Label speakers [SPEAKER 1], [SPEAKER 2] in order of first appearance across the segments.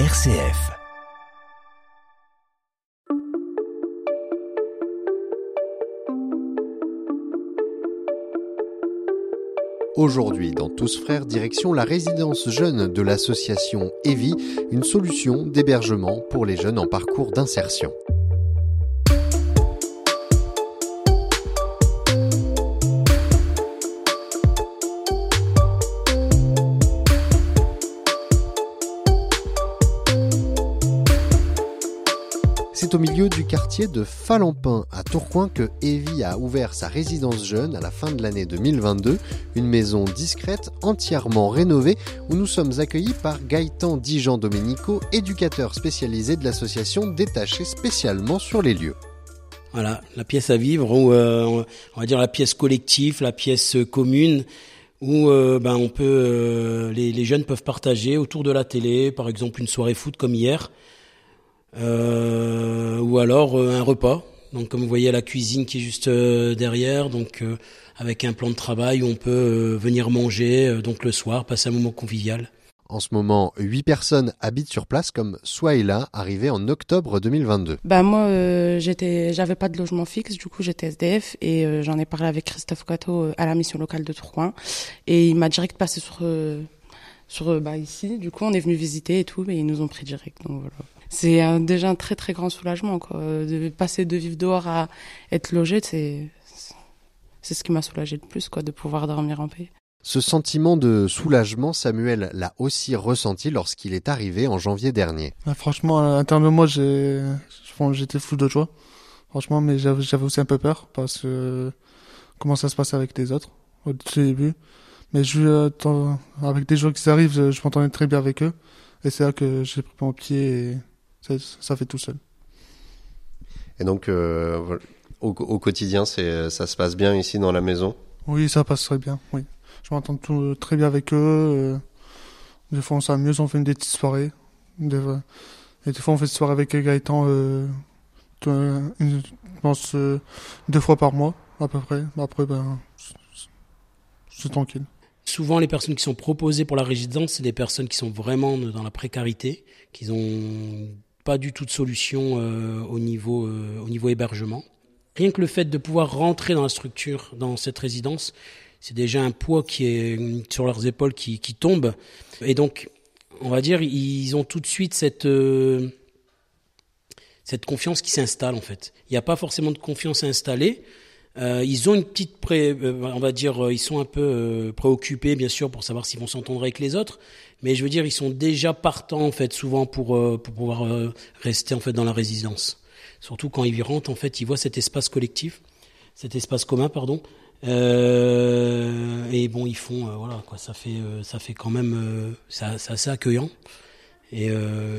[SPEAKER 1] RCF. Aujourd'hui, dans Tous Frères, direction la résidence jeune de l'association EVI, une solution d'hébergement pour les jeunes en parcours d'insertion. Au milieu du quartier de Falampin à Tourcoing que Evie a ouvert sa résidence jeune à la fin de l'année 2022, une maison discrète entièrement rénovée où nous sommes accueillis par Gaëtan Dijan Domenico, éducateur spécialisé de l'association détaché spécialement sur les lieux.
[SPEAKER 2] Voilà, la pièce à vivre, ou euh, on va dire la pièce collective, la pièce commune, où euh, ben on peut, euh, les jeunes peuvent partager autour de la télé, par exemple une soirée foot comme hier. Euh, ou alors euh, un repas. Donc comme vous voyez la cuisine qui est juste euh, derrière, donc avec un plan de travail où on peut venir manger donc le soir, passer un moment convivial.
[SPEAKER 1] En ce moment, huit personnes habitent sur place, comme Swaila, arrivée en octobre 2022.
[SPEAKER 3] Bah moi, euh, j'étais, j'avais pas de logement fixe, du coup j'étais SDF et euh, j'en ai parlé avec Christophe Cato à la mission locale de Tourcoing et il m'a direct passé sur sur bah ici. Du coup, on est venu visiter et tout, mais ils nous ont pris direct. Donc voilà c'est déjà un très très grand soulagement quoi. De passer de vivre dehors à être logé, c'est c'est ce qui m'a soulagé le plus quoi, de pouvoir dormir en paix.
[SPEAKER 1] Ce sentiment de soulagement, Samuel l'a aussi ressenti lorsqu'il est arrivé en janvier dernier.
[SPEAKER 4] Ah, franchement, à l'intérieur de moi, j'étais fou de joie. Franchement, mais j'avais aussi un peu peur parce que comment ça se passe avec les autres au début. Mais je, avec des gens qui arrivent, je, je m'entendais très bien avec eux. Et c'est là que j'ai pris mon pied et ça, fait tout seul.
[SPEAKER 5] Et donc, euh, au, au, quotidien, c'est, ça se passe bien ici dans la maison?
[SPEAKER 4] Oui, ça passe très bien, oui. Je m'entends très bien avec eux. Euh, des fois, on s'amuse, on fait des petites soirées. Des, et des fois, on fait des soirées avec Gaëtan, euh, je pense, euh, deux fois par mois, à peu près. Après, ben, c'est tranquille.
[SPEAKER 2] Souvent, les personnes qui sont proposées pour la résidence, c'est des personnes qui sont vraiment dans la précarité, qui ont pas du tout de solution euh, au niveau euh, au niveau hébergement. Rien que le fait de pouvoir rentrer dans la structure, dans cette résidence, c'est déjà un poids qui est sur leurs épaules qui, qui tombe. Et donc, on va dire, ils ont tout de suite cette euh, cette confiance qui s'installe en fait. Il n'y a pas forcément de confiance installée. Euh, ils ont une petite pré, euh, on va dire, ils sont un peu préoccupés bien sûr pour savoir s'ils vont s'entendre avec les autres, mais je veux dire, ils sont déjà partants en fait souvent pour euh, pour pouvoir euh, rester en fait dans la résidence. Surtout quand ils rentrent, en fait, ils voient cet espace collectif, cet espace commun, pardon. Euh, et bon, ils font, euh, voilà, quoi, ça fait, ça fait quand même, c'est assez accueillant. Et,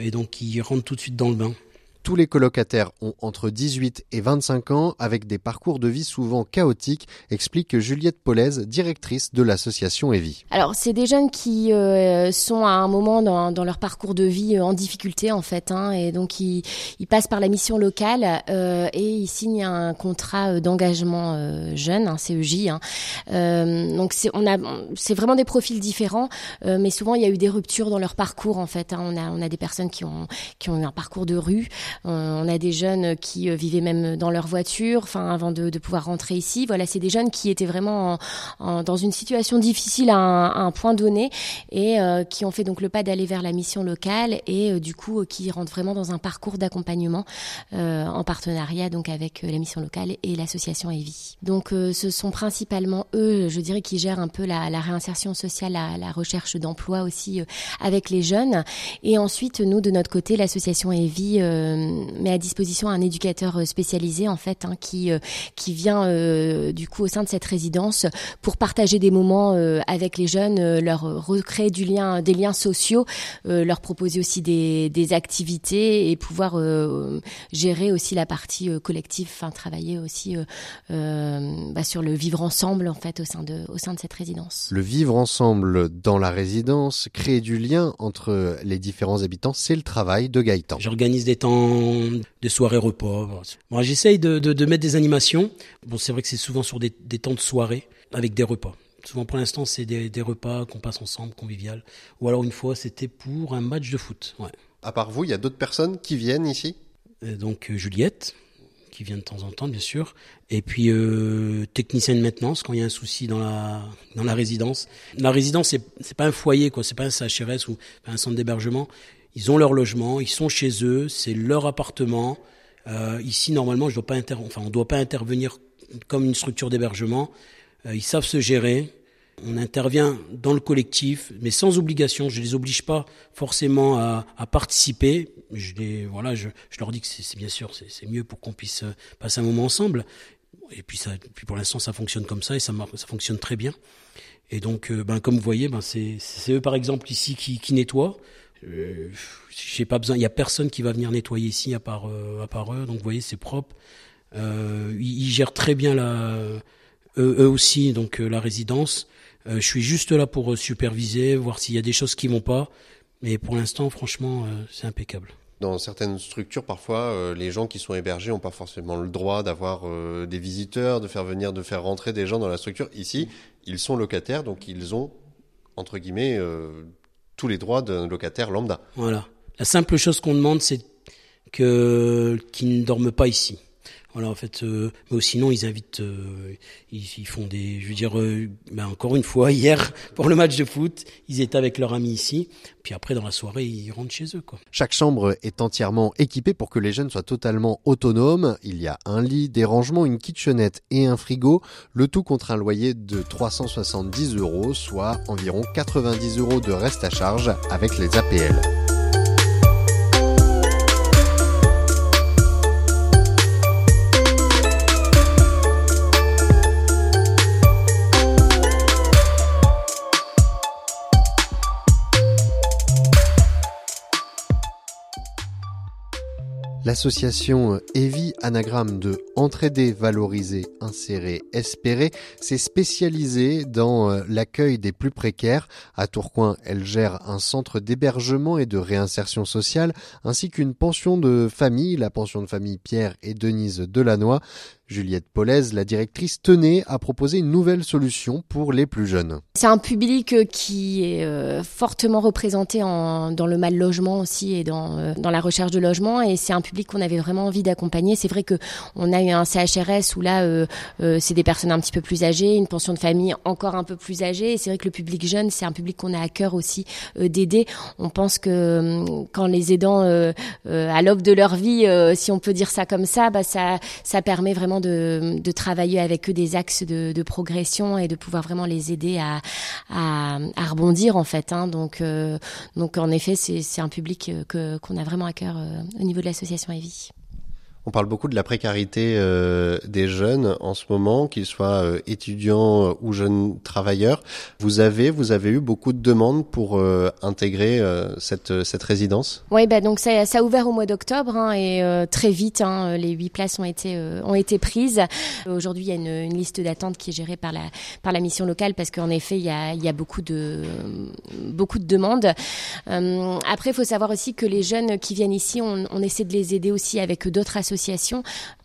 [SPEAKER 2] et donc, ils rentrent tout de suite dans le bain.
[SPEAKER 1] Tous les colocataires ont entre 18 et 25 ans avec des parcours de vie souvent chaotiques, explique Juliette Polaise, directrice de l'association EVI.
[SPEAKER 6] Alors c'est des jeunes qui euh, sont à un moment dans, dans, leur parcours de vie euh, en difficulté en fait, hein, et donc ils, ils, passent par la mission locale euh, et ils signent un contrat euh, d'engagement euh, jeune, un CEJ. Hein. donc c'est on a c'est vraiment des profils différents, mais souvent il y a eu des ruptures dans leur parcours en fait. Hein. On a on a des personnes qui ont qui ont eu un parcours de rue. Euh, on a des jeunes qui euh, vivaient même dans leur voiture, enfin avant de, pouvoir rentrer ici. Voilà, c'est des jeunes qui étaient vraiment dans une situation difficile à un, point donné et euh, qui ont fait donc le pas d'aller vers la mission locale et du coup qui rentrent vraiment dans un parcours d'accompagnement en partenariat donc avec la mission locale et l'association EVI. Donc ce sont principalement eux, je dirais, qui gèrent un peu la, réinsertion sociale, la, la recherche d'emploi aussi avec les jeunes. Et ensuite, nous, de notre côté, l'association EVI met à disposition un éducateur euh, spécialisé en fait hein, qui euh, qui vient euh, du coup au sein de cette résidence pour partager des moments avec les jeunes, leur recréer du lien, des liens sociaux, leur proposer aussi des, des activités et pouvoir gérer aussi la partie collective, enfin travailler aussi bah, sur le vivre ensemble en fait au sein de au sein de cette résidence.
[SPEAKER 1] Le vivre ensemble dans la résidence, créer du lien entre les différents habitants, c'est le travail de Gaëtan.
[SPEAKER 2] J'organise des temps des soirées repas. Moi, j'essaye de, de, mettre des animations. Bon, c'est vrai que c'est souvent sur des, des, temps de soirée avec des repas. Souvent, pour l'instant, c'est des, des, repas qu'on passe ensemble, convivial. Ou alors, une fois, c'était pour un match de foot. Ouais.
[SPEAKER 5] À part vous, il y a d'autres personnes qui viennent ici?
[SPEAKER 2] Euh, Donc euh, Juliette, qui vient de temps en temps, bien sûr. Et puis euh, technicien de maintenance quand il y a un souci dans la dans la résidence. La résidence c'est c'est pas un foyer quoi, c'est pas un CHRS ou un centre d'hébergement. Ils ont leur logement, ils sont chez eux, c'est leur appartement. Euh, ici normalement, je dois pas inter enfin on doit pas intervenir comme une structure d'hébergement. Euh, ils savent se gérer. On intervient dans le collectif, mais sans obligation. Je les oblige pas forcément à, à participer. Je les, voilà, je, je leur dis que c'est bien sûr, c'est mieux pour qu'on puisse euh, passer un moment ensemble. Et puis ça, puis pour l'instant, ça fonctionne comme ça et ça, ça fonctionne très bien. Et donc, euh, ben comme vous voyez, ben c'est eux par exemple ici qui, qui nettoient. Euh, j'ai pas besoin, il y a personne qui va venir nettoyer ici à part euh, à part eux. Donc vous voyez, c'est propre. Euh, ils, gèrent très bien la, eux, eux aussi donc la résidence. Je suis juste là pour superviser, voir s'il y a des choses qui vont pas. Mais pour l'instant, franchement, c'est impeccable.
[SPEAKER 5] Dans certaines structures, parfois, les gens qui sont hébergés n'ont pas forcément le droit d'avoir des visiteurs, de faire venir, de faire rentrer des gens dans la structure. Ici, ils sont locataires, donc ils ont, entre guillemets, tous les droits d'un locataire lambda.
[SPEAKER 2] Voilà. La simple chose qu'on demande, c'est que qu'ils ne dorment pas ici. Voilà, en fait, euh, mais sinon ils invitent, euh, ils, font des, je veux dire, euh, ben encore une fois hier pour le match de foot, ils étaient avec leurs amis ici, puis après dans la soirée ils rentrent chez eux quoi.
[SPEAKER 1] Chaque chambre est entièrement équipée pour que les jeunes soient totalement autonomes. Il y a un lit, des rangements, une kitchenette et un frigo, le tout contre un loyer de 370 euros, soit environ 90 euros de reste à charge avec les APL. L'association EVI, anagramme de entraider, valoriser, insérer, espérer, s'est spécialisée dans euh, l'accueil des plus précaires. À Tourcoing, elle gère un centre d'hébergement et de réinsertion sociale, ainsi qu'une pension de famille, la pension de famille Pierre et Denise Delannoy. Juliette Paulez, la directrice, tenait à proposer une nouvelle solution pour les plus jeunes.
[SPEAKER 6] C'est un public euh, qui est euh, fortement représenté en, dans le mal logement aussi et dans, la recherche de logement et c'est un qu'on avait vraiment envie d'accompagner. C'est vrai que on a eu un CHRS où là euh, euh, c'est des personnes un petit peu plus âgées, une pension de famille encore un peu plus âgée et c'est vrai que le public jeune c'est un public qu'on a à cœur aussi euh, d'aider. On pense que hum, quand les aidants euh, euh, à l'aube de leur vie, euh, si on peut dire ça comme ça, bah ça ça permet vraiment de, de travailler avec eux des axes de, de progression et de pouvoir vraiment les aider à, à, à rebondir en fait. Hein. Donc, donc en effet, c'est un public que qu'on a vraiment à cœur au niveau de l'association Evie.
[SPEAKER 5] On parle beaucoup de la précarité euh, des jeunes en ce moment, qu'ils soient euh, étudiants euh, ou jeunes travailleurs. Vous avez, vous avez eu beaucoup de demandes pour euh, intégrer euh, cette, cette résidence?
[SPEAKER 6] Oui, bah donc ça, ça a ouvert au mois d'octobre hein, et très vite, hein, les huit places ont été ont été prises. Aujourd'hui, il y a une, une liste d'attente qui est gérée par la par la mission locale parce qu'en effet, il y a il y a beaucoup de beaucoup de demandes. Après, il faut savoir aussi que les jeunes qui viennent ici, on, on essaie de les aider aussi avec d'autres associations.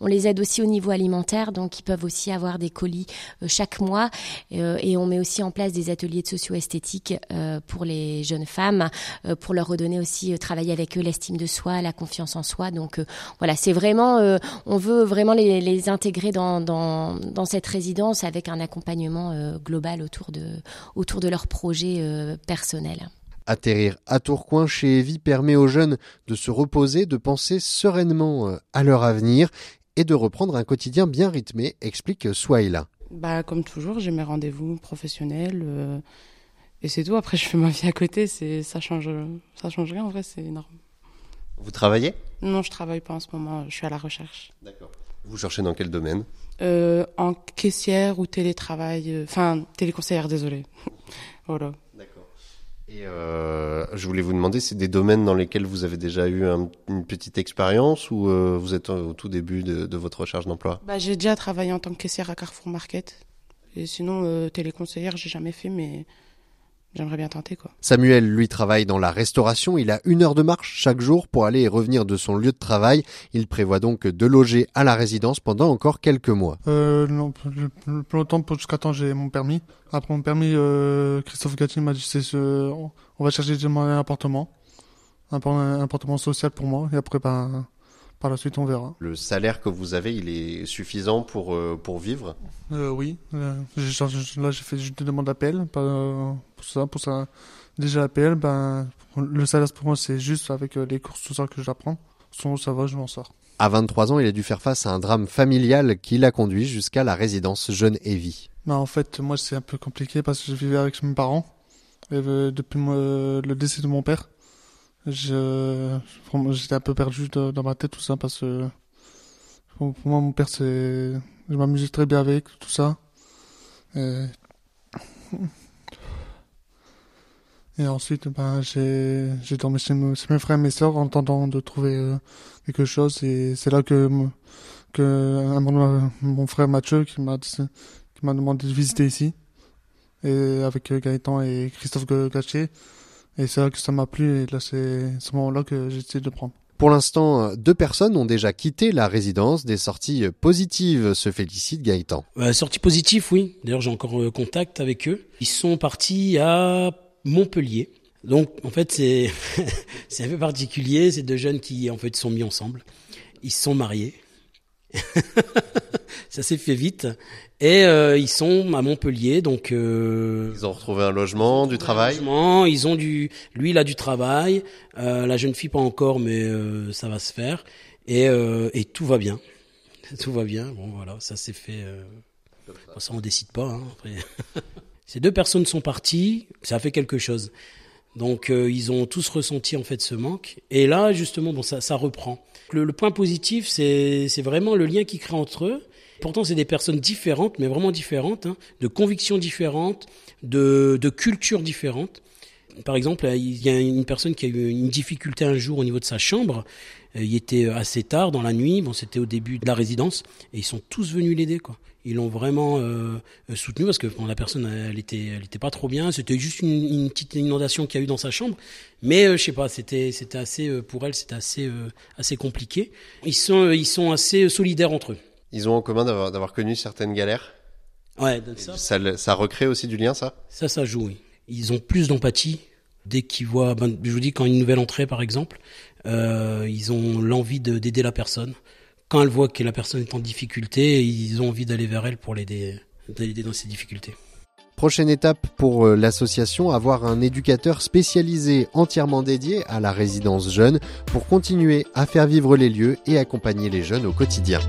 [SPEAKER 6] On les aide aussi au niveau alimentaire, donc ils peuvent aussi avoir des colis euh, chaque mois euh, et on met aussi en place des ateliers de socio-esthétique euh, pour les jeunes femmes pour leur redonner aussi travailler avec eux l'estime de soi, la confiance en soi. Donc voilà, c'est vraiment, on veut vraiment les, intégrer dans, cette résidence avec un accompagnement global autour de, projets euh, personnels.
[SPEAKER 1] Atterrir à Tourcoing chez Evie permet aux jeunes de se reposer, de penser sereinement euh, à leur avenir et de reprendre un quotidien bien rythmé, explique Swaila.
[SPEAKER 3] Bah, comme toujours, j'ai mes rendez-vous professionnels. euh, et c'est tout. Après, je fais ma vie à côté. C'est, ça change, ça change rien. En vrai, c'est énorme.
[SPEAKER 5] Vous travaillez?
[SPEAKER 3] Non, je travaille pas en ce moment. Je suis à la recherche.
[SPEAKER 5] D'accord. Vous cherchez dans quel domaine?
[SPEAKER 3] Euh, en caissière ou télétravail. euh, Enfin, téléconseillère, désolé. voilà.
[SPEAKER 5] D'accord. Et euh, je voulais vous demander, c'est des domaines dans lesquels vous avez déjà eu un- une petite expérience ou euh, vous êtes au tout début de, de votre recherche d'emploi?
[SPEAKER 3] Bah, j'ai déjà travaillé en tant que caissière à Carrefour Market. Et sinon, euh, téléconseillère, j'ai jamais fait, mais j'aimerais bien tenter, quoi.
[SPEAKER 1] Samuel, lui, travaille dans la restauration. Il a une heure de marche chaque jour pour aller et revenir de son lieu de travail. Il prévoit donc de loger à la résidence pendant encore quelques mois.
[SPEAKER 4] Euh, non, plus, plus- longtemps, pour- jusqu'à temps j'ai mon permis. Après mon permis, euh, Christophe Gatti m'a dit c'est ce, on va chercher un appartement. un, un appartement social pour moi. Et après, ben, par la suite, on verra.
[SPEAKER 5] Le salaire que vous avez, il est suffisant pour, euh, pour vivre?
[SPEAKER 4] Euh, Oui. Euh, là, j'ai fait juste des demandes d'appel pour ça. Pour ça. Déjà, l'appel, ben, le salaire pour moi, c'est juste avec les courses, tout ça que j'apprends. Sinon, ça va, je m'en sors.
[SPEAKER 1] À 23 ans, il a dû faire face à un drame familial qui l'a conduit jusqu'à la résidence Jeune Evie.
[SPEAKER 4] Non, en fait, moi, c'est un peu compliqué parce que je vivais avec mes parents. Et depuis le décès de mon père, j'étais un peu perdu dans ma tête, tout ça, parce que pour moi, mon père, c'est. Je m'amusais très bien avec, tout ça. Et, ensuite, ben, j'ai, dormi chez, mes frères et mes sœurs en tentant de trouver euh, quelque chose. Et c'est là que, que moment, mon frère Mathieu qui m'a, demandé de visiter ici. Et avec Gaëtan et Christophe Gachet. Et c'est là que ça m'a plu et là c'est ce moment-là que j'ai décidé de prendre.
[SPEAKER 1] Pour l'instant, deux personnes ont déjà quitté la résidence. Des sorties positives se félicite Gaëtan.
[SPEAKER 2] Euh, sorties positives, oui. D'ailleurs, j'ai encore euh, contact avec eux. Ils sont partis à Montpellier. Donc, en fait, c'est c'est un peu particulier. C'est deux jeunes qui, en fait, sont mis ensemble. Ils se sont mariés. ça s'est fait vite. Et euh, ils sont à Montpellier, donc euh,
[SPEAKER 5] ils ont retrouvé un logement, du travail.
[SPEAKER 2] Logement, ils ont du, lui il a du travail, euh, la jeune fille pas encore, mais ça va se faire. Et, et tout va bien, tout va bien. Bon voilà, ça s'est fait. ça on décide pas. Hein. Ces deux personnes sont parties, ça a fait quelque chose. Donc ils ont tous ressenti en fait ce manque. Et là justement, bon ça, reprend. Le, point positif, c'est c'est vraiment le lien qui crée entre eux Pourtant, c'est des personnes différentes, mais vraiment différentes, hein, de convictions différentes, de, de cultures différentes. Par exemple, il y a une personne qui a eu une difficulté un jour au niveau de sa chambre. Euh, il était assez tard dans la nuit. Bon, c'était au début de la résidence, et ils sont tous venus l'aider, quoi. Ils l'ont vraiment euh, soutenu parce que bon, la personne, elle était, elle était pas trop bien. C'était juste une, une petite inondation qu'il y a eu dans sa chambre, mais euh, je sais pas, c'était, c'était assez pour elle, c'était assez, euh, assez compliqué. Ils sont, ils sont assez solidaires entre eux.
[SPEAKER 5] Ils ont en commun d'avoir connu certaines galères.
[SPEAKER 2] Ouais,
[SPEAKER 5] ça. ça. ça. recrée aussi du lien, ça?
[SPEAKER 2] Ça, ça joue, oui. Ils ont plus d'empathie dès qu'ils voient, ben, je vous dis, quand une nouvelle entrée, par exemple, euh, ils ont l'envie d'aider la personne. Quand elles voient que la personne est en difficulté, ils ont envie d'aller vers elle pour l'aider dans ses difficultés.
[SPEAKER 1] Prochaine étape pour euh, l'association, avoir un éducateur spécialisé entièrement dédié à la résidence jeune pour continuer à faire vivre les lieux et accompagner les jeunes au quotidien.